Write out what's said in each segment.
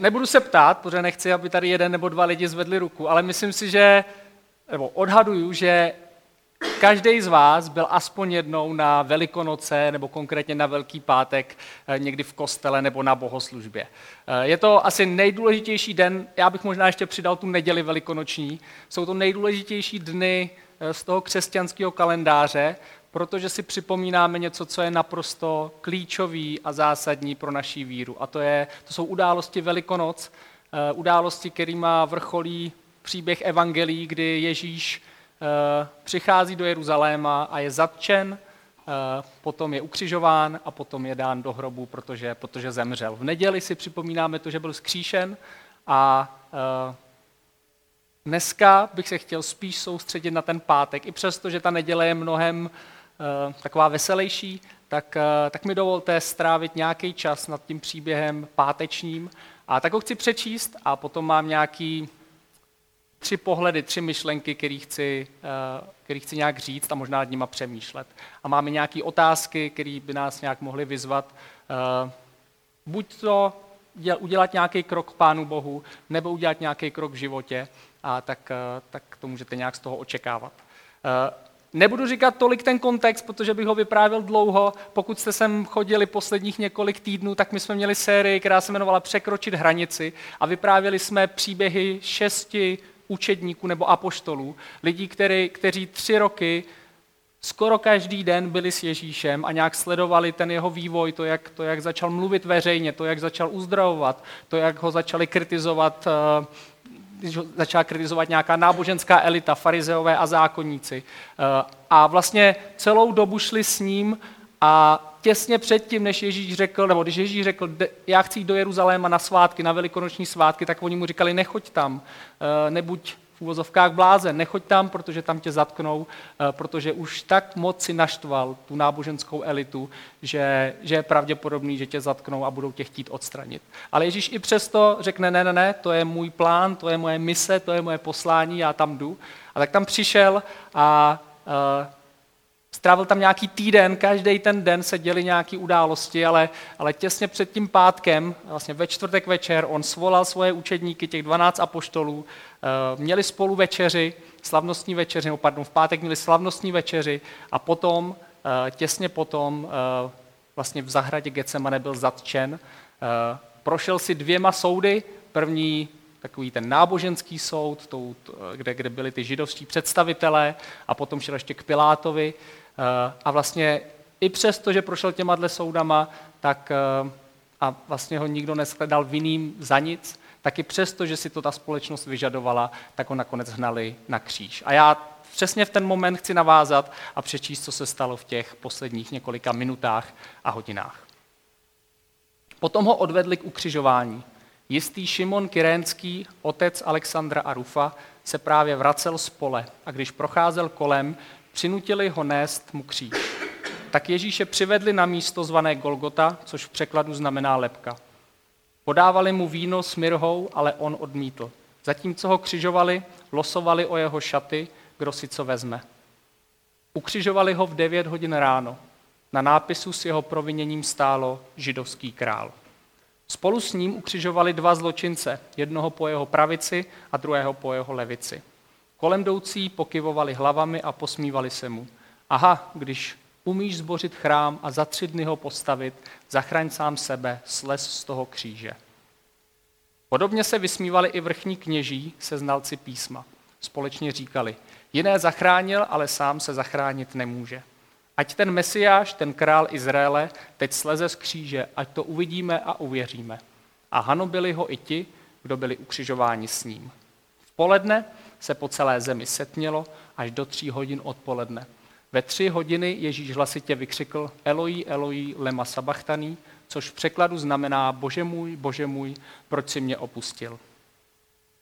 nebudu se ptát, protože nechci, aby tady jeden nebo dva lidi zvedli ruku, ale myslím si, že, nebo odhaduju, že Každý z vás byl aspoň jednou na Velikonoce nebo konkrétně na Velký pátek eh, někdy v kostele nebo na bohoslužbě. Eh, je to asi nejdůležitější den, já bych možná ještě přidal tu neděli velikonoční. Jsou to nejdůležitější dny eh, z toho křesťanského kalendáře, protože si připomínáme něco, co je naprosto klíčový a zásadní pro naší víru. A to, je, to jsou události Velikonoc, události, kterými vrcholí příběh evangelií, kdy Ježíš Eh, přichází do Jeruzaléma a je zatčen, eh, potom je ukřižován a potom je dán do hrobu, protože, protože zemřel. V neděli si připomínáme to, že byl skříšen a eh, dneska bych se chtěl spíš soustředit na ten pátek. I přesto, že ta neděle je mnohem taková veselější, tak, tak mi dovolte strávit nějaký čas nad tím příběhem pátečním. A tak ho chci přečíst a potom mám nějaký tři pohledy, tři myšlenky, které chci, eh, který chci nějak říct a možná nad nima přemýšlet. A máme nějaké otázky, které by nás nějak mohly vyzvat. Eh, buď to udělat nějaký krok k Pánu Bohu, nebo udělat nějaký krok v životě, a tak, eh, tak to můžete nějak z toho očekávat. Nebudu říkat tolik ten kontext, protože bych ho vyprávěl dlouho. Pokud jste sem chodili posledních několik týdnů, tak my jsme měli sérii, která se jmenovala Překročit hranici a vyprávěli jsme příběhy šesti učedníků nebo apoštolů, lidí, který, kteří tři roky skoro každý den byli s Ježíšem a nějak sledovali ten jeho vývoj, to jak, to, jak začal mluvit veřejně, to, jak začal uzdravovat, to, jak ho začali kritizovat, eh, když ho začala kritizovat nějaká náboženská elita, farizeové a zákonníci. Eh, a vlastně celou dobu šli s ním a těsně předtím, než Ježíš řekl, nebo když Ježíš řekl, já chci jít do Jeruzaléma na svátky, na velikonoční svátky, tak oni mu říkali, nechoď tam, eh, nebuď úvozovkách blázen, nechoď tam, protože tam tě zatknou, eh, protože už tak moc si naštval tu náboženskou elitu, že, že je pravděpodobný, že tě zatknou a budou tě chtít odstranit. Ale Ježíš i přesto řekne, ne, ne, ne, to je můj plán, to je moje mise, to je moje poslání, já tam jdu. A tak tam přišel a uh, Strávil tam nějaký týden, každý ten den se děli nějaké události, ale, ale těsně před tím pátkem, vlastně ve čtvrtek večer, on svolal svoje učedníky, těch 12 apoštolů, eh, měli spolu večeři, slavnostní večeři, nebo pardon, v pátek měli slavnostní večeři a potom, eh, těsně potom, eh, vlastně v zahradě Getsemane byl zatčen. Prošel si dvěma soudy, první takový ten náboženský soud, kde, kde byli ty židovští představitelé a potom šel ještě k Pilátovi Eh, a vlastně i přesto, že prošel těma dle soudama, tak eh, a vlastně ho nikdo neshledal vinným za nic, tak i přesto, že si to ta společnost vyžadovala, tak ho nakonec hnali na kříž. A já přesně v ten moment chci navázat a přečíst, co se stalo v těch posledních několika minutách a hodinách. Potom ho odvedli k ukřižování. Jistý Šimon Kyrénský, otec Alexandra a Rufa, se právě vracel z pole a když procházel kolem, Přinutili ho nést mu kříž. Tak Ježíše přivedli na místo zvané Golgota, což v překladu znamená lepka. Podávali mu víno s mirhou, ale on odmítl. Zatímco ho křižovali, losovali o jeho šaty, kdo si co vezme. Ukřižovali ho v 9 hodin ráno. Na nápisu s jeho proviněním stálo židovský král. Spolu s ním ukřižovali dva zločince, jednoho po jeho pravici a druhého po jeho levici. Kolem jdoucí pokyvovali hlavami a posmívali se mu. Aha, když umíš zbořit chrám a za tři dny ho postavit, zachraň sám sebe, slez z toho kříže. Podobně se vysmívali i vrchní kněží se znalci písma. Společně říkali, jiné zachránil, ale sám se zachránit nemůže. Ať ten mesiáš, ten král Izraele, teď sleze z kříže, ať to uvidíme a uvěříme. A hanobili ho i ti, kdo byli ukřižováni s ním. V poledne se po celé zemi setmělo až do tří hodin odpoledne. Ve tři hodiny Ježíš hlasitě vykřikl Eloi, Eloi, lema sabachtaný, což v překladu znamená Bože můj, Bože můj, proč si mě opustil.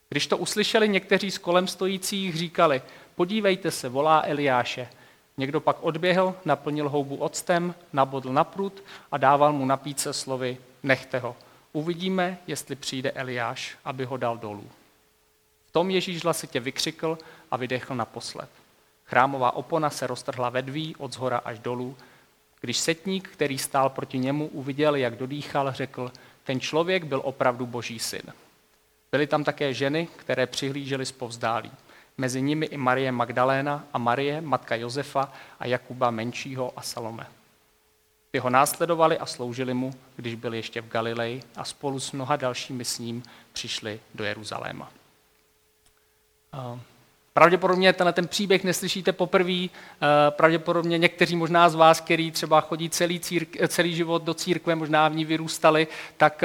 Když to uslyšeli někteří z kolem stojících, říkali, podívejte se, volá Eliáše. Někdo pak odběhl, naplnil houbu octem, nabodl na prut a dával mu napít se slovy, nechte ho. Uvidíme, jestli přijde Eliáš, aby ho dal dolů. V tom Ježíš hlasitě vykřikl a vydechl naposled. Chrámová opona se roztrhla ve dví od zhora až dolů. Když setník, který stál proti němu, uviděl, jak dodýchal, řekl, ten člověk byl opravdu boží syn. Byly tam také ženy, které přihlížely zpovzdálí. Mezi nimi i Marie Magdaléna a Marie, matka Josefa a Jakuba menšího a Salome. Ty ho následovali a sloužili mu, když byl ještě v Galileji a spolu s mnoha dalšími s ním přišli do Jeruzaléma. Pravděpodobně tenhle ten příběh neslyšíte poprvé, pravděpodobně někteří možná z vás, kteří třeba chodí celý, círk, celý život do církve, možná v ní vyrůstali, tak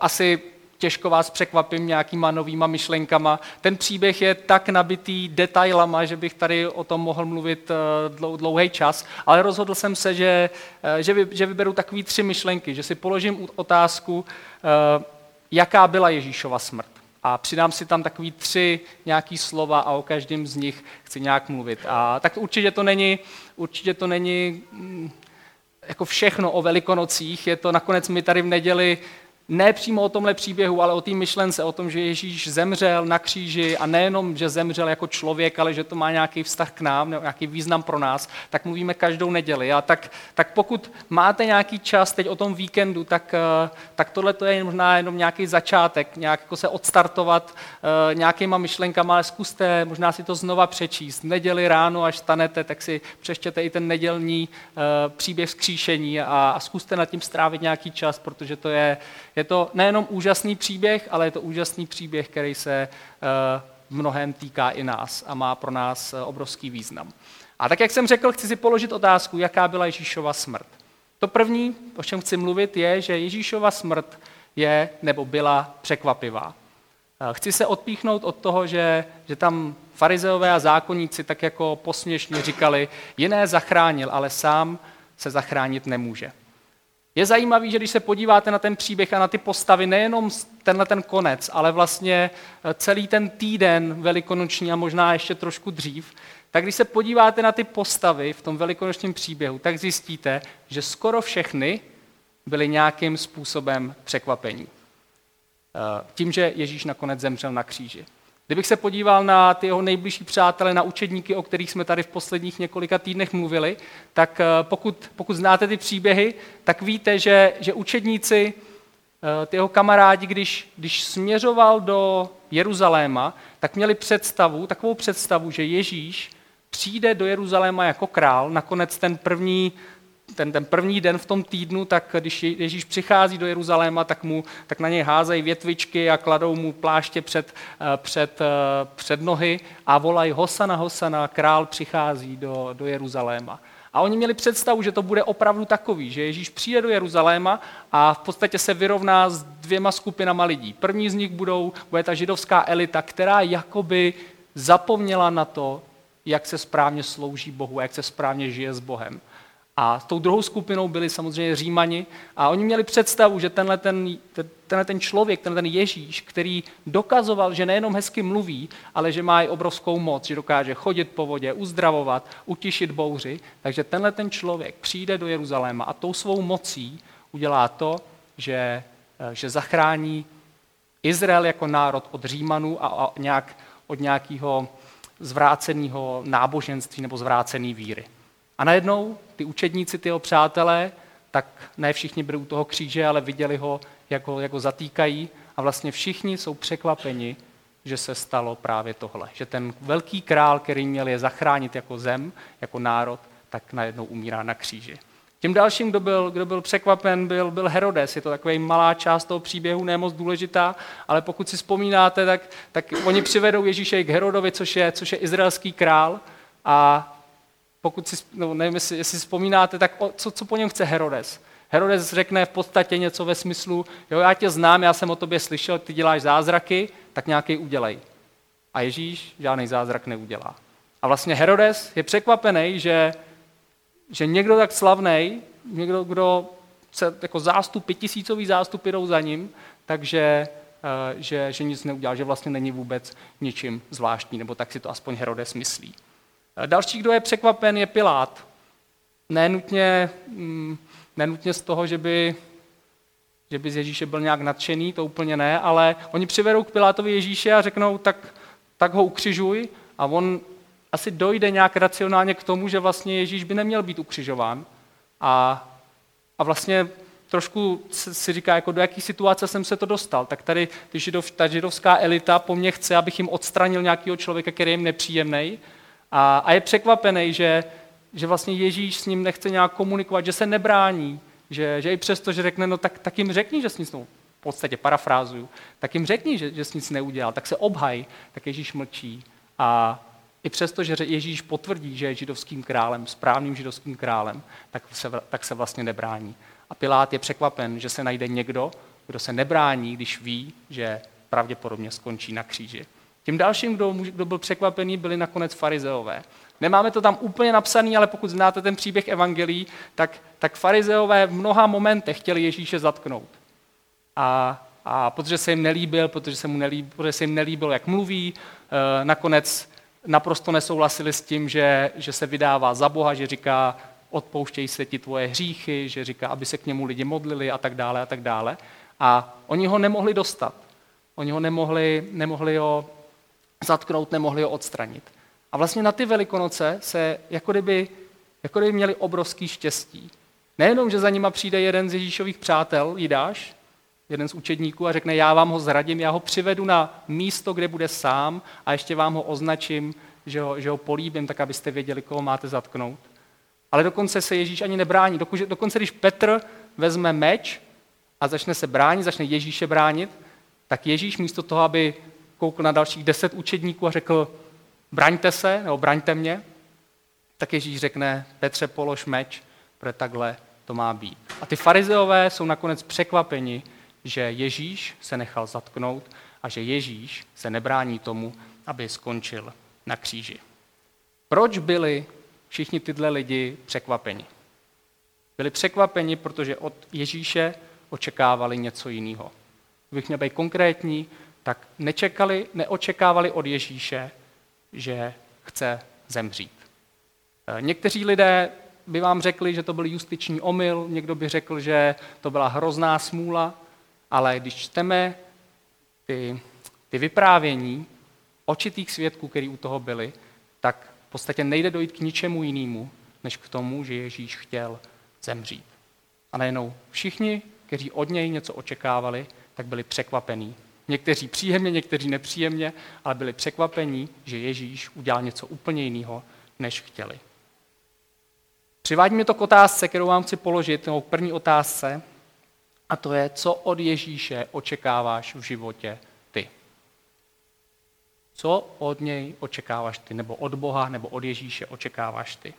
asi těžko vás překvapím nějakýma novýma myšlenkama. Ten příběh je tak nabitý detailama, že bych tady o tom mohl mluvit eh, dlouhý čas, ale rozhodl jsem se, že, eh, že, vy, že vyberu takové tři myšlenky, že si položím otázku, eh, jaká byla Ježíšova smrt. A přidám si tam takový tři nějaký slova a o každém z nich chci nějak mluvit. A tak určitě to není, určitě to není mm, jako všechno o velikonocích, je to nakonec my tady v neděli ne přímo o tomhle příběhu, ale o té myšlence, o tom, že Ježíš zemřel na kříži a nejenom, že zemřel jako člověk, ale že to má nějaký vztah k nám, nějaký význam pro nás, tak mluvíme každou neděli. A tak, tak pokud máte nějaký čas teď o tom víkendu, tak, eh, tak tohle to je možná jenom nějaký začátek, nějak jako se odstartovat uh, nějakýma myšlenkama, ale zkuste možná si to znova přečíst. Neděli ráno, až stanete, tak si přeštěte i ten nedělní uh, příběh zkříšení a, a zkuste nad tím strávit nějaký čas, protože to je, je to nejenom úžasný příběh, ale je to úžasný příběh, který se eh, v mnohem týká i nás a má pro nás eh, obrovský význam. A tak, jak jsem řekl, chci si položit otázku, jaká byla Ježíšova smrt. To první, o čem chci mluvit, je, že Ježíšova smrt je nebo byla překvapivá. Eh, chci se odpíchnout od toho, že, že tam farizeové a zákonníci tak jako posměšně říkali, jiné zachránil, ale sám se zachránit nemůže. Je zajímavý, že když se podíváte na ten příběh a na ty postavy, nejenom tenhle ten konec, ale vlastně eh, celý ten týden velikonoční a možná ještě trošku dřív, tak když se podíváte na ty postavy v tom velikonočním příběhu, tak zjistíte, že skoro všechny byly nějakým způsobem překvapení. Eh, tím, že Ježíš nakonec zemřel na kříži. Kdybych se podíval na ty jeho nejbližší přátele, na učedníky, o kterých jsme tady v posledních několika týdnech mluvili, tak eh, pokud, pokud znáte ty příběhy, tak víte, že, že učedníci, eh, ty jeho kamarádi, když, když směřoval do Jeruzaléma, tak měli představu, takovou představu, že Ježíš přijde do Jeruzaléma jako král. Nakonec ten první ten, ten první den v tom týdnu, tak když Ježíš přichází do Jeruzaléma, tak, mu, tak na něj házejí větvičky a kladou mu pláště před, eh, před, eh, před nohy a volají Hosana, Hosana, král přichází do, do Jeruzaléma. A oni měli představu, že to bude opravdu takový, že Ježíš přijde do Jeruzaléma a v podstatě se vyrovná s dvěma skupinama lidí. První z nich budou, bude ta židovská elita, která jakoby zapomněla na to, jak se správně slouží Bohu, jak se správně žije s Bohem. A tou druhou skupinou byli samozřejmě Římani a oni měli představu, že tenhle ten, tenhle ten člověk, tenhle ten Ježíš, který dokazoval, že nejenom hezky mluví, ale že má i obrovskou moc, že dokáže chodit po vodě, uzdravovat, utišit bouři, takže tenhle ten člověk přijde do Jeruzaléma a tou svou mocí udělá to, že, eh, že zachrání Izrael jako národ od Římanů a, a nějak, od nějakého zvráceného náboženství nebo zvrácené víry. A najednou ty učedníci, ty jeho přátelé, tak ne všichni byli u toho kříže, ale viděli ho, jak ho, jak ho zatýkají a vlastně všichni jsou překvapeni, že se stalo právě tohle. Že ten velký král, který měl je zachránit jako zem, jako národ, tak najednou umírá na kříži. Tím dalším, kdo byl, kdo byl překvapen, byl, byl Herodes. Je to takový malá část toho příběhu, ne moc důležitá, ale pokud si vzpomínáte, tak, tak oni přivedou Ježíše k Herodovi, což je, což je izraelský král, a pokud si, no, nevím, jestli, jestli vzpomínáte, tak o, co, co po něm chce Herodes? Herodes řekne v podstatě něco ve smyslu, jo, já tě znám, já jsem o tobě slyšel, ty děláš zázraky, tak nějaký udělej. A Ježíš žádný zázrak neudělá. A vlastně Herodes je překvapený, že, že někdo tak slavný, někdo, kdo se jako zástupy, tisícový zástupy jdou za ním, takže eh, že, že nic neudělá, že vlastně není vůbec ničím zvláštní, nebo tak si to aspoň Herodes myslí. Další, kdo je překvapen, je Pilát. Nenutně, mm, nenutně z toho, že by, že by z Ježíše byl nějak nadšený, to úplně ne, ale oni přivedou k Pilátovi Ježíše a řeknou, tak, tak ho ukřižuj a on asi dojde nějak racionálně k tomu, že vlastně Ježíš by neměl být ukřižován. A, a vlastně trošku si říká, jako do jaký situace jsem se to dostal. Tak tady ty židov, ta židovská elita po mně chce, abych jim odstranil nějakého člověka, který je jim nepříjemný. A, a je překvapený, že, že vlastně Ježíš s ním nechce nějak komunikovat, že se nebrání, že, že i přesto, že řekne, no tak, tak jim řekni, že s no, v podstatě parafrázuju, tak jim řekni, že, že jsi nic neudělal, tak se obhaj, tak Ježíš mlčí. A i přesto, že Ježíš potvrdí, že je židovským králem, správným židovským králem, tak se, tak se vlastně nebrání. A Pilát je překvapen, že se najde někdo, kdo se nebrání, když ví, že pravděpodobně skončí na kříži. Tím dalším, kdo, kdo byl překvapený, byli nakonec farizeové. Nemáme to tam úplně napsané, ale pokud znáte ten příběh evangelií, tak, tak farizeové v mnoha momentech chtěli Ježíše zatknout. A, a protože se jim nelíbil, protože se, mu nelíbil, protože se jim nelíbilo, jak mluví, eh, nakonec naprosto nesouhlasili s tím, že, že se vydává za Boha, že říká, odpouštějí se ti tvoje hříchy, že říká, aby se k němu lidi modlili a tak dále a tak dále. A oni ho nemohli dostat. Oni ho nemohli, nemohli ho zatknout, nemohli ho odstranit. A vlastně na ty velikonoce se jako kdyby, jako kdyby měli obrovský štěstí. Nejenom, že za nima přijde jeden z Ježíšových přátel, Jidáš, jeden z učedníků a řekne, já vám ho zradím, já ho přivedu na místo, kde bude sám a ještě vám ho označím, že ho, že ho políbím, tak abyste věděli, koho máte zatknout. Ale dokonce se Ježíš ani nebrání. Dokonce, když Petr vezme meč a začne se bránit, začne Ježíše bránit, tak Ježíš místo toho, aby koukl na dalších deset učedníků a řekl, braňte se, nebo braňte mě, tak Ježíš řekne, Petře, polož meč, protože takhle to má být. A ty farizeové jsou nakonec překvapeni, že Ježíš se nechal zatknout a že Ježíš se nebrání tomu, aby skončil na kříži. Proč byli všichni tyhle lidi překvapeni? Byli překvapeni, protože od Ježíše očekávali něco jiného. Kdybych měl být konkrétní, tak nečekali, neočekávali od Ježíše, že chce zemřít. E, někteří lidé by vám řekli, že to byl justiční omyl, někdo by řekl, že to byla hrozná smůla, ale když čteme ty, ty vyprávění očitých svědků, který u toho byli, tak v podstatě nejde dojít k ničemu jinému, než k tomu, že Ježíš chtěl zemřít. A najednou všichni, kteří od něj něco očekávali, tak byli překvapení. Někteří příjemně, někteří nepříjemně, ale byli překvapení, že Ježíš udělal něco úplně jiného, než chtěli. Přivádí mě to k otázce, kterou vám chci položit, nebo k první otázce, a to je, co od Ježíše očekáváš v životě ty. Co od něj očekáváš ty, nebo od Boha, nebo od Ježíše očekáváš ty.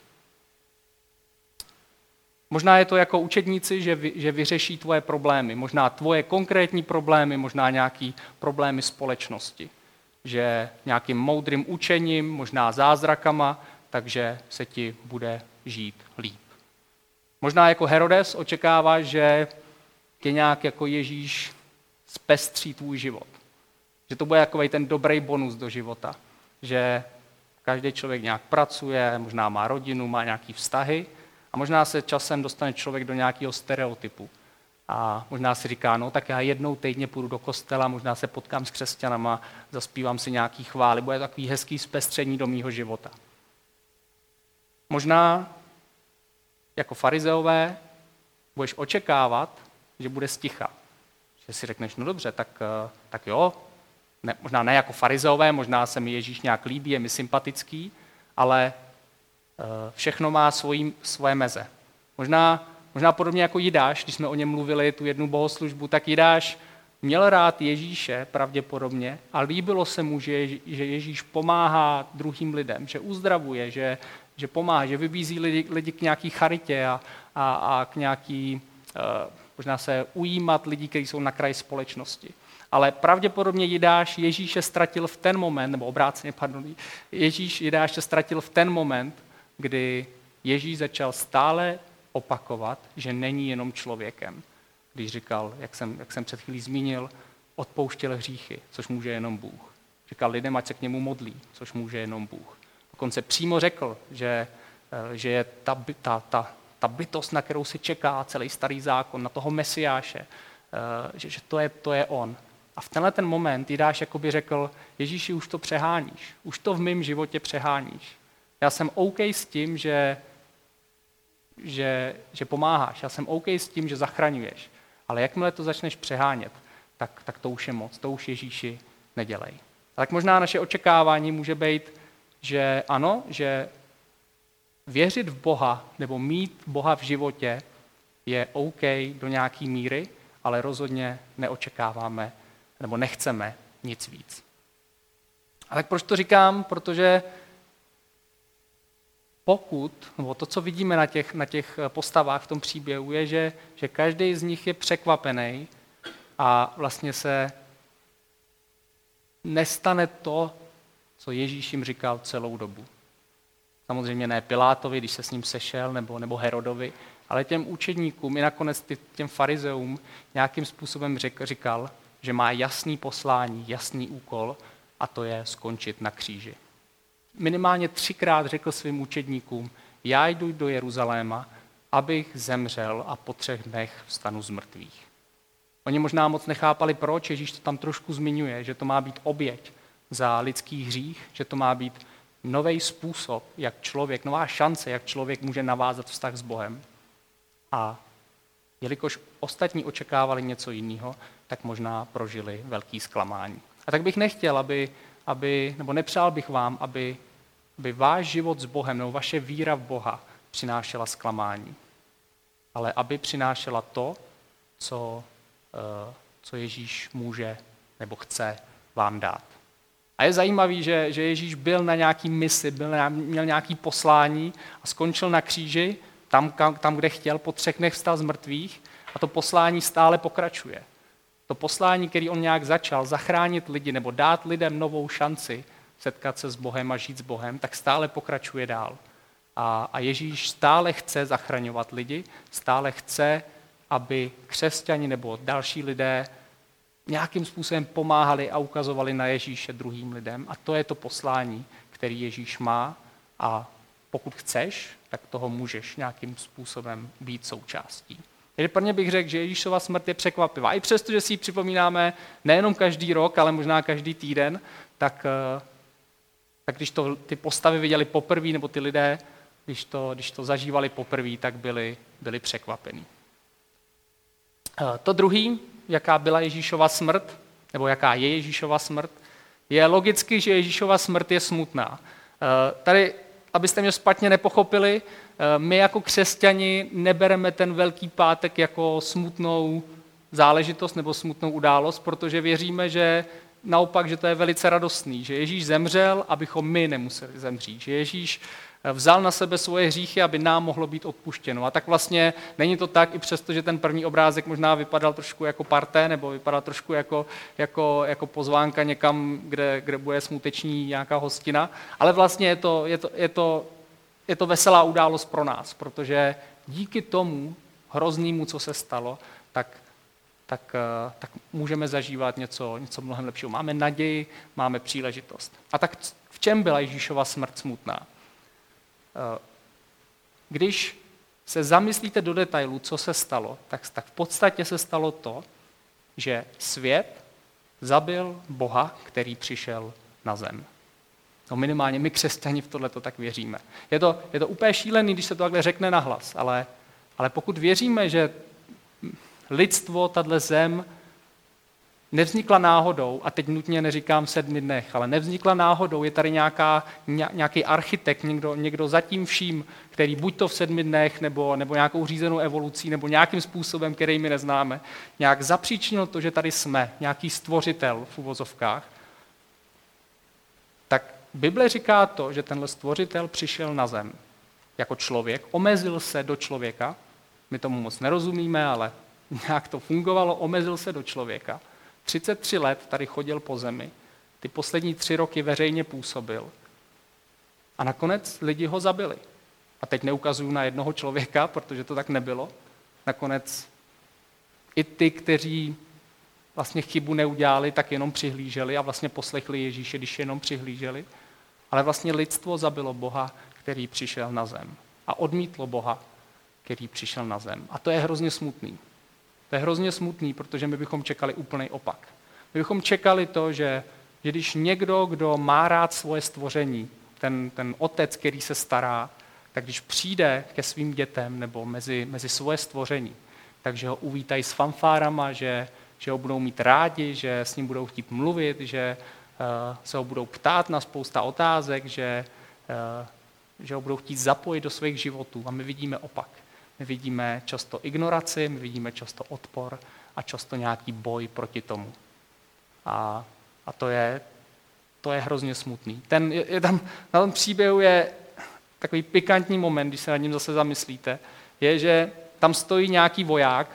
Možná je to jako učedníci, že, vy, že vyřeší tvoje problémy, možná tvoje konkrétní problémy, možná nějaký problémy společnosti. Že nějakým moudrým učením, možná zázrakama, takže se ti bude žít líp. Možná jako Herodes očekáváš, že tě nějak jako Ježíš zpestří tvůj život. Že to bude jako ten dobrý bonus do života. Že každý člověk nějak pracuje, možná má rodinu, má nějaký vztahy a možná se časem dostane člověk do nějakého stereotypu. A možná si říká, no tak já jednou týdně půjdu do kostela, možná se potkám s křesťanama, zaspívám si nějaký chvály, bude takový hezký zpestření do mýho života. Možná jako farizeové budeš očekávat, že bude sticha. Že si řekneš, no dobře, tak, eh, tak jo, ne, možná ne jako farizeové, možná se mi Ježíš nějak líbí, je mi sympatický, ale všechno má svojí, svoje meze. Možná, možná podobně jako Jidáš, když jsme o něm mluvili tu jednu bohoslužbu, tak Jidáš měl rád Ježíše pravděpodobně a líbilo se mu, že, že Ježíš pomáhá druhým lidem, že uzdravuje, že, že pomáhá, že vybízí lidi, lidi k nějaký charitě a, a, a k nějaký uh, možná se ujímat lidí, kteří jsou na kraji společnosti. Ale pravděpodobně Jidáš Ježíše ztratil v ten moment, nebo obráceně, pardon, Ježíš Jidáše ztratil v ten moment, kdy Ježíš začal stále opakovat, že není jenom člověkem. Když říkal, jak jsem, jak jsem před chvílí zmínil, odpouštěl hříchy, což může jenom Bůh. Říkal lidem, ať se k němu modlí, což může jenom Bůh. Dokonce přímo řekl, že, eh, že je ta, ta, ta, ta bytost, na kterou se čeká celý starý zákon, na toho mesiáše, eh, že, že to, je, to je on. A v tenhle ten moment Jidáš jakoby řekl, Ježíši, už to přeháníš, už to v mém životě přeháníš. Já jsem OK s tím, že že, že pomáháš, já jsem OK s tím, že zachraňuješ, ale jakmile to začneš přehánět, tak, tak to už je moc, to už Ježíši nedělej. A tak možná naše očekávání může být, že ano, že věřit v Boha nebo mít Boha v životě je OK do nějaké míry, ale rozhodně neočekáváme nebo nechceme nic víc. A tak proč to říkám? Protože pokud, nebo to, co vidíme na těch, na těch postavách v tom příběhu, je, že, že každý z nich je překvapený a vlastně se nestane to, co Ježíš jim říkal celou dobu. Samozřejmě ne Pilátovi, když se s ním sešel, nebo, nebo Herodovi, ale těm učedníkům i nakonec těm farizeům nějakým způsobem řek, říkal, že má jasný poslání, jasný úkol a to je skončit na kříži. Minimálně třikrát řekl svým učedníkům, já jdu do Jeruzaléma, abych zemřel a po třech dnech vstanu z mrtvých. Oni možná moc nechápali, proč Ježíš to tam trošku zmiňuje, že to má být oběť za lidský hřích, že to má být nový způsob, jak člověk, nová šance, jak člověk může navázat vztah s Bohem. A jelikož ostatní očekávali něco jiného, tak možná prožili velký zklamání. A tak bych nechtěl, aby, aby nebo nepřál bych vám, aby, aby váš život s Bohem nebo vaše víra v Boha přinášela zklamání, ale aby přinášela to, co, eh, co Ježíš může nebo chce vám dát. A je zajímavý, že, že Ježíš byl na nějaký misi, byl na, měl nějaký poslání a skončil na kříži, tam, tam, kde chtěl, po třech dnech vstal z mrtvých a to poslání stále pokračuje. To poslání, který on nějak začal, zachránit lidi nebo dát lidem novou šanci setkat se s Bohem a žít s Bohem, tak stále pokračuje dál. A, a Ježíš stále chce zachraňovat lidi, stále chce, aby křesťani nebo další lidé nějakým způsobem pomáhali a ukazovali na Ježíše druhým lidem. A to je to poslání, který Ježíš má a pokud chceš, tak toho můžeš nějakým způsobem být součástí. Takže prvně bych řekl, že Ježíšova smrt je překvapivá. I přesto, že si ji připomínáme nejenom každý rok, ale možná každý týden, tak, eh, tak když to ty postavy viděli poprvé, nebo ty lidé, když to, když to zažívali poprvé, tak byli, byli překvapení. Eh, to druhý, jaká byla Ježíšova smrt, nebo jaká je Ježíšova smrt, je logicky, že Ježíšova smrt je smutná. Eh, tady, abyste mě špatně nepochopili, eh, my jako křesťani nebereme ten Velký pátek jako smutnou záležitost nebo smutnou událost, protože věříme, že naopak, že to je velice radostný, že Ježíš zemřel, abychom my nemuseli zemřít, že Ježíš vzal na sebe svoje hříchy, aby nám mohlo být odpuštěno. A tak vlastně není to tak, i přesto, že ten první obrázek možná vypadal trošku jako parté, nebo vypadal trošku jako, jako, jako pozvánka někam, kde, kde bude smuteční nějaká hostina, ale vlastně je to, je, to, je, to, je to veselá událost pro nás, protože díky tomu hroznému, co se stalo, tak tak, eh, tak můžeme zažívat něco, něco mnohem lepšího. Máme naději, máme příležitost. A tak v čem byla Ježíšova smrt smutná? Eh, když se zamyslíte do detailu, co se stalo, tak, tak v podstatě se stalo to, že svět zabil Boha, který přišel na zem. No minimálně my křesťani v tohle to tak věříme. Je to, je to úplně šílený, když se to takhle řekne nahlas, ale, ale pokud věříme, že lidstvo, tahle zem nevznikla náhodou, a teď nutně neříkám v sedmi dnech, ale nevznikla náhodou, je tady nějaká, nějaký architekt, někdo, někdo zatím vším, který buď to v sedmi dnech, nebo, nebo nějakou řízenou evolucí, nebo nějakým způsobem, který my neznáme, nějak zapříčinil to, že tady jsme, nějaký stvořitel v uvozovkách, tak Bible říká to, že tenhle stvořitel přišel na zem jako člověk, omezil se do člověka, my tomu moc nerozumíme, ale nějak to fungovalo, omezil se do člověka – 33 let tady chodil po zemi, ty poslední tři roky veřejně působil a nakonec lidi ho zabili. A teď neukazuju na jednoho člověka, protože to tak nebylo. Nakonec i ty, kteří vlastně chybu neudělali, tak jenom přihlíželi a vlastně poslechli Ježíše, když jenom přihlíželi. Ale vlastně lidstvo zabilo Boha, který přišel na zem. A odmítlo Boha, který přišel na zem. A to je hrozně smutný. To je hrozně smutný, protože my bychom čekali úplný opak. My bychom čekali to, že, že když někdo, kdo má rád svoje stvoření, ten, ten otec, který se stará, tak když přijde ke svým dětem nebo mezi, mezi svoje stvoření, takže ho uvítají s fanfárama, že, že ho budou mít rádi, že s ním budou chtít mluvit, že uh, se ho budou ptát na spousta otázek, že, uh, že ho budou chtít zapojit do svých životů. A my vidíme opak. My vidíme často ignoraci, my vidíme často odpor a často nějaký boj proti tomu. A, a to, je, to je hrozně smutný. Ten, je, je tam, na tom příběhu je takový pikantní moment, když se nad ním zase zamyslíte, je, že tam stojí nějaký voják,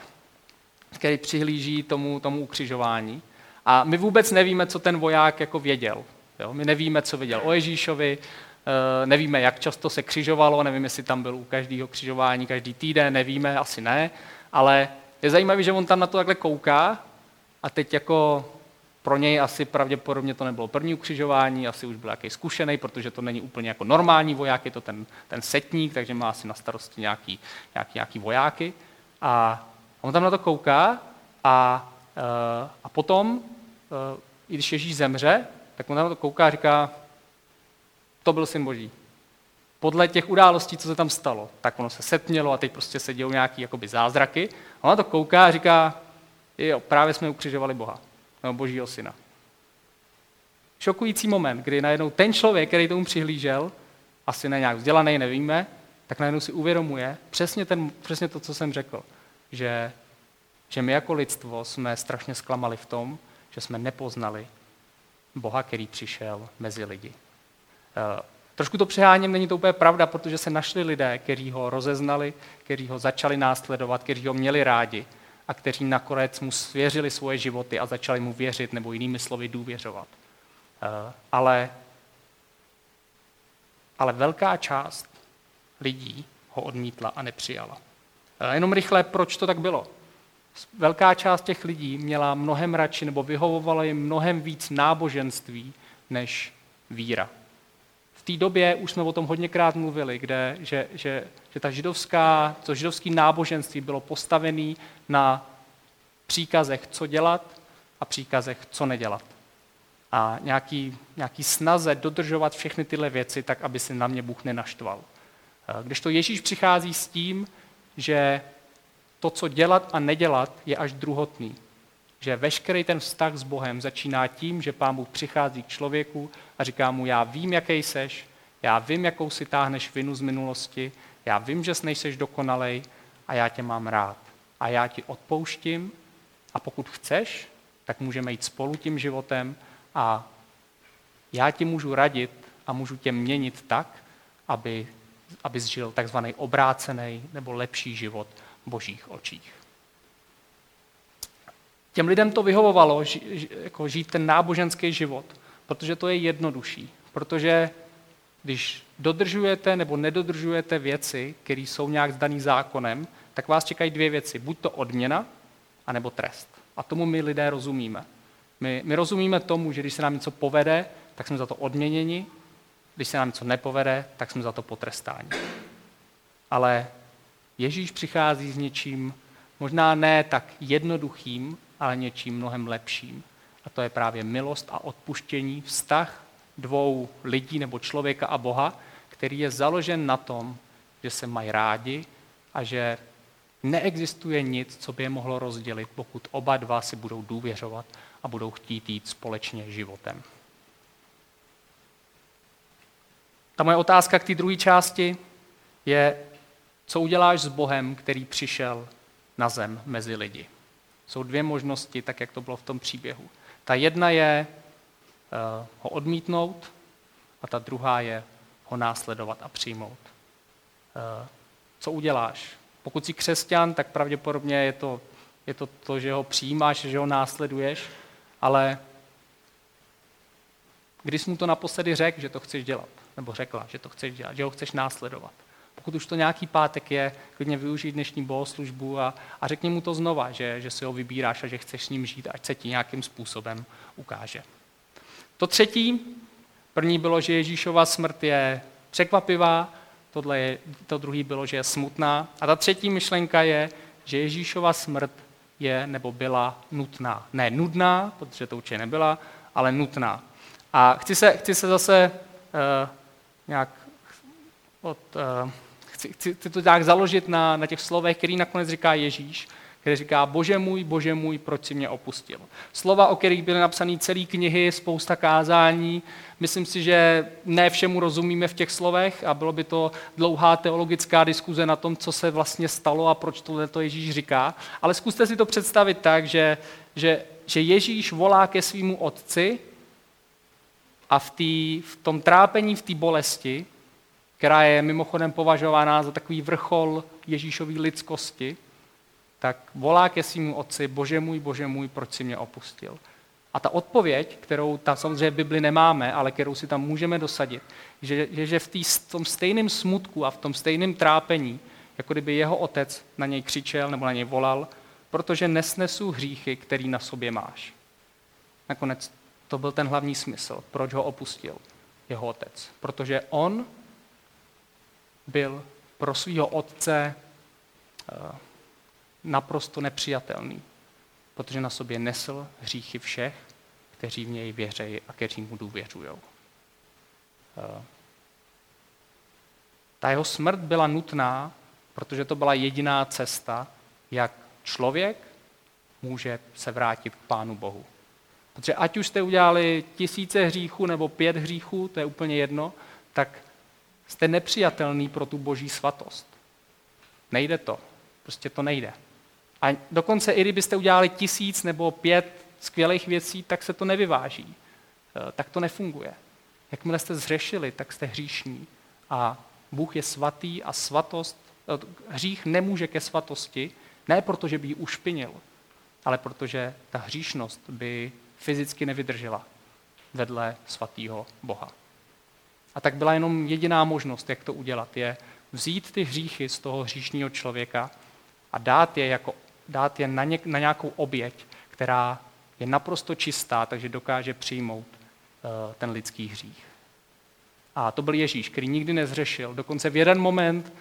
který přihlíží tomu, tomu ukřižování. A my vůbec nevíme, co ten voják jako věděl. Jo? My nevíme, co věděl o Ježíšovi, nevíme, jak často se křižovalo, nevím, jestli tam byl u každého křižování každý týden, nevíme, asi ne, ale je zajímavé, že on tam na to takhle kouká a teď jako pro něj asi pravděpodobně to nebylo první ukřižování, asi už byl nějaký zkušený, protože to není úplně jako normální voják, je to ten, ten setník, takže má asi na starosti nějaký, nějaký, nějaký vojáky. A on tam na to kouká a, eh, a potom, eh, i když Ježíš zemře, tak on tam na to kouká a říká, to byl syn boží. Podle těch událostí, co se tam stalo, tak ono se setmělo a teď prostě se dějou nějaké jakoby zázraky. A on na to kouká a říká, jo, právě jsme ukřižovali Boha nebo božího syna. Šokující moment, kdy najednou ten člověk, který tomu přihlížel, asi ne nějak vzdělaný, nevíme, tak najednou si uvědomuje přesně, ten, přesně to, co jsem řekl, že, že my jako lidstvo jsme strašně zklamali v tom, že jsme nepoznali Boha, který přišel mezi lidi. E, trošku to přeháním, není to úplně pravda, protože se našli lidé, kteří ho rozeznali, kteří ho začali následovat, kteří ho měli rádi, a kteří nakonec mu svěřili svoje životy a začali mu věřit nebo jinými slovy důvěřovat. Eh, ale, ale velká část lidí ho odmítla a nepřijala. Eh, jenom rychle, proč to tak bylo? Velká část těch lidí měla mnohem radši nebo vyhovovala jim mnohem víc náboženství než víra té době už jsme o tom hodněkrát mluvili, kde, že, že, že ta židovská, to židovské náboženství bylo postavené na příkazech, co dělat a příkazech, co nedělat. A nějaký, nějaký snaze dodržovat všechny tyhle věci, tak aby se na mě Bůh nenaštval. Když to Ježíš přichází s tím, že to, co dělat a nedělat, je až druhotný. Že veškerý ten vztah s Bohem začíná tím, že Pán Bůh přichází k člověku a říká mu, já vím, jaký seš, já vím, jakou si táhneš vinu z minulosti, já vím, že nejseš dokonalej a já tě mám rád. A já ti odpouštím a pokud chceš, tak můžeme jít spolu tím životem a já ti můžu radit a můžu tě měnit tak, aby, abys žil takzvaný obrácený nebo lepší život v božích očích. Těm lidem to vyhovovalo ži, jako žít ten náboženský život, protože to je jednodušší. Protože když dodržujete nebo nedodržujete věci, které jsou nějak zdaný zákonem, tak vás čekají dvě věci. Buď to odměna, anebo trest. A tomu my lidé rozumíme. My, my rozumíme tomu, že když se nám něco povede, tak jsme za to odměněni, když se nám něco nepovede, tak jsme za to potrestáni. Ale Ježíš přichází s něčím možná ne tak jednoduchým, ale něčím mnohem lepším. A to je právě milost a odpuštění, vztah dvou lidí nebo člověka a Boha, který je založen na tom, že se mají rádi a že neexistuje nic, co by je mohlo rozdělit, pokud oba dva si budou důvěřovat a budou chtít jít společně životem. Ta moje otázka k té druhé části je, co uděláš s Bohem, který přišel na zem mezi lidi. Jsou dvě možnosti, tak jak to bylo v tom příběhu. Ta jedna je uh, ho odmítnout a ta druhá je ho následovat a přijmout. Uh, co uděláš? Pokud jsi křesťan, tak pravděpodobně je to, je to to, že ho přijímáš, že ho následuješ, ale když jsi mu to naposledy řekl, že to chceš dělat, nebo řekla, že to chceš dělat, že ho chceš následovat, pokud už to nějaký pátek je, klidně využít dnešní bohoslužbu a, a řekni mu to znova, že, že si ho vybíráš a že chceš s ním žít, ať se ti nějakým způsobem ukáže. To třetí, první bylo, že Ježíšova smrt je překvapivá, tohle je, to druhý bylo, že je smutná. A ta třetí myšlenka je, že Ježíšova smrt je nebo byla nutná. Ne nudná, protože to určitě nebyla, ale nutná. A chci se, chci se zase uh, nějak od, uh, chci, chci, chci to tak založit na, na těch slovech, který nakonec říká Ježíš, který říká, bože můj, bože můj, proč si mě opustil. Slova, o kterých byly napsané celé knihy, spousta kázání, myslím si, že ne všemu rozumíme v těch slovech a bylo by to dlouhá teologická diskuze na tom, co se vlastně stalo a proč to, to Ježíš říká. Ale zkuste si to představit tak, že, že, že Ježíš volá ke svýmu otci a v, tý, v tom trápení, v té bolesti, která je mimochodem považována za takový vrchol Ježíšové lidskosti, tak volá ke svýmu otci, bože můj, bože můj, proč si mě opustil. A ta odpověď, kterou tam samozřejmě v Bibli nemáme, ale kterou si tam můžeme dosadit, že, že, že v, tý, v tom stejném smutku a v tom stejném trápení, jako kdyby jeho otec na něj křičel nebo na něj volal, protože nesnesu hříchy, který na sobě máš. Nakonec to byl ten hlavní smysl, proč ho opustil jeho otec. Protože on byl pro svého otce eh, naprosto nepřijatelný, protože na sobě nesl hříchy všech, kteří v něj věřejí a kteří mu důvěřují. Eh, ta jeho smrt byla nutná, protože to byla jediná cesta, jak člověk může se vrátit k Pánu Bohu. Protože ať už jste udělali tisíce hříchů nebo pět hříchů, to je úplně jedno, tak jste nepřijatelný pro tu boží svatost. Nejde to. Prostě to nejde. A dokonce i kdybyste udělali tisíc nebo pět skvělých věcí, tak se to nevyváží. E, tak to nefunguje. Jakmile jste zřešili, tak jste hříšní. A Bůh je svatý a svatost, e, hřích nemůže ke svatosti, ne proto, že by ji ušpinil, ale protože ta hříšnost by fyzicky nevydržela vedle svatého Boha. A tak byla jenom jediná možnost, jak to udělat, je vzít ty hříchy z toho hříšního člověka a dát je, jako, dát je na, něk, na nějakou oběť, která je naprosto čistá, takže dokáže přijmout uh, ten lidský hřích. A to byl Ježíš, který nikdy nezřešil. Dokonce v jeden moment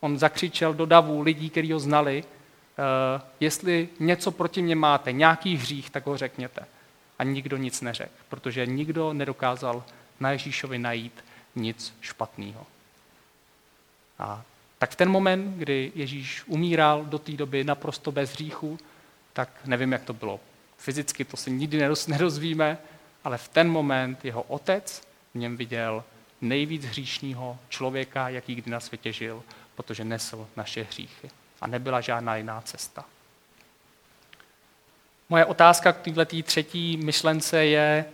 on zakřičel do davu lidí, kteří ho znali, uh, jestli něco proti mě máte, nějaký hřích, tak ho řekněte. A nikdo nic neřekl, protože nikdo nedokázal na Ježíšovi najít nic špatného. A tak v ten moment, kdy Ježíš umíral do té doby naprosto bez hříchu, tak nevím, jak to bylo fyzicky, to se nikdy nedozvíme, ale v ten moment jeho otec v něm viděl nejvíc hříšního člověka, jaký kdy na světě žil, protože nesl naše hříchy. A nebyla žádná jiná cesta. Moje otázka k této třetí myšlence je,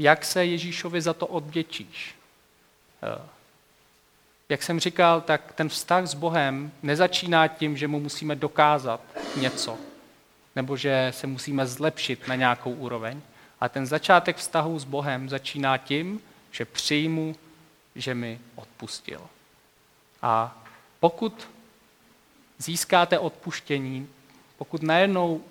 jak se Ježíšovi za to odděčíš. Eh, jak jsem říkal, tak ten vztah s Bohem nezačíná tím, že mu musíme dokázat něco, nebo že se musíme zlepšit na nějakou úroveň. A ten začátek vztahu s Bohem začíná tím, že přijmu, že mi odpustil. A pokud získáte odpuštění, pokud najednou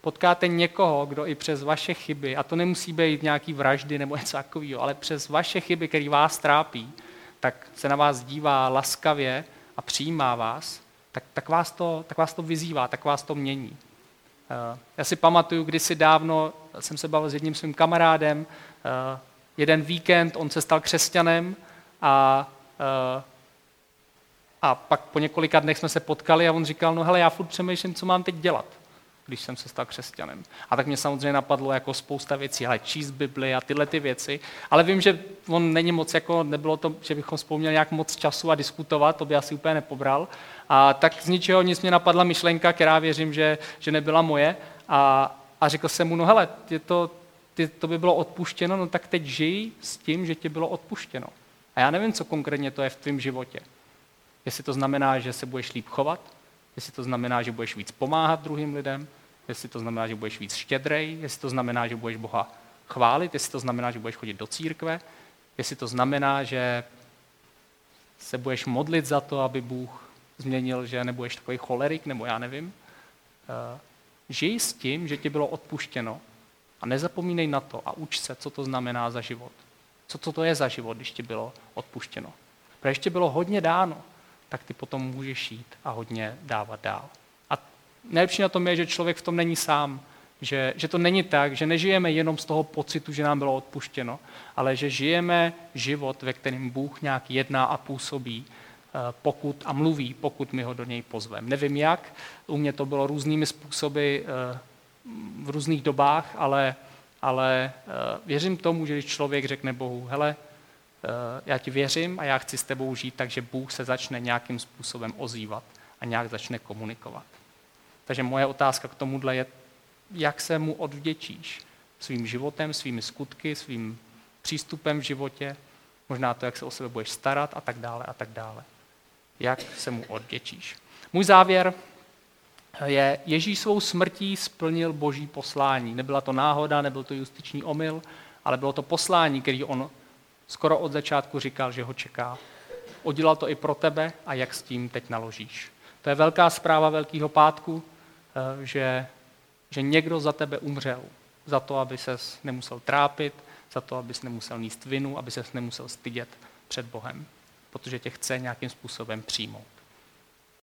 potkáte někoho, kdo i přes vaše chyby, a to nemusí být nějaký vraždy nebo něco takového, ale přes vaše chyby, který vás trápí, tak se na vás dívá laskavě a přijímá vás, tak, tak, vás to, tak vás to vyzývá, tak vás to mění. Eh, já si pamatuju, kdysi dávno jsem se bavil s jedním svým kamarádem, eh, jeden víkend on se stal křesťanem a, eh, a pak po několika dnech jsme se potkali a on říkal, no hele, já furt přemýšlím, co mám teď dělat když jsem se stal křesťanem. A tak mě samozřejmě napadlo jako spousta věcí, ale číst Bibli a tyhle ty věci. Ale vím, že on není moc, jako nebylo to, že bychom spolu měli nějak moc času a diskutovat, to by asi úplně nepobral. A tak z ničeho nic mě napadla myšlenka, která věřím, že, že nebyla moje. A, a řekl jsem mu, no hele, je to, ty, to by bylo odpuštěno, no tak teď žij s tím, že ti bylo odpuštěno. A já nevím, co konkrétně to je v tvém životě. Jestli to znamená, že se budeš líp chovat, jestli to znamená, že budeš víc pomáhat druhým lidem, jestli to znamená, že budeš víc štědrej, jestli to znamená, že budeš Boha chválit, jestli to znamená, že budeš chodit do církve, jestli to znamená, že se budeš modlit za to, aby Bůh změnil, že nebudeš takový cholerik, nebo já nevím. Eh, žij s tím, že ti bylo odpuštěno a nezapomínej na to a uč se, co to znamená za život. Co, co to je za život, když ti bylo odpuštěno. Protože ještě bylo hodně dáno, tak ty potom můžeš jít a hodně dávat dál nejlepší na tom je, že člověk v tom není sám. Že, že to není tak, že nežijeme jenom z toho pocitu, že nám bylo odpuštěno, ale že žijeme život, ve kterém Bůh nějak jedná a působí pokud, a mluví, pokud my ho do něj pozveme. Nevím jak, u mě to bylo různými způsoby v různých dobách, ale, ale věřím tomu, že když člověk řekne Bohu, hele, já ti věřím a já chci s tebou žít, takže Bůh se začne nějakým způsobem ozývat a nějak začne komunikovat. Takže moje otázka k tomuhle je, jak se mu odvděčíš svým životem, svými skutky, svým přístupem v životě, možná to, jak se o sebe budeš starat a tak dále a tak dále. Jak se mu odděčíš. Můj závěr je, Ježíš svou smrtí splnil boží poslání. Nebyla to náhoda, nebyl to justiční omyl, ale bylo to poslání, který on skoro od začátku říkal, že ho čeká. Udělal to i pro tebe a jak s tím teď naložíš. To je velká zpráva Velkého pátku, že, že někdo za tebe umřel. Za to, aby ses nemusel trápit, za to, abys nemusel níst vinu, aby ses nemusel stydět před Bohem, protože tě chce nějakým způsobem přijmout.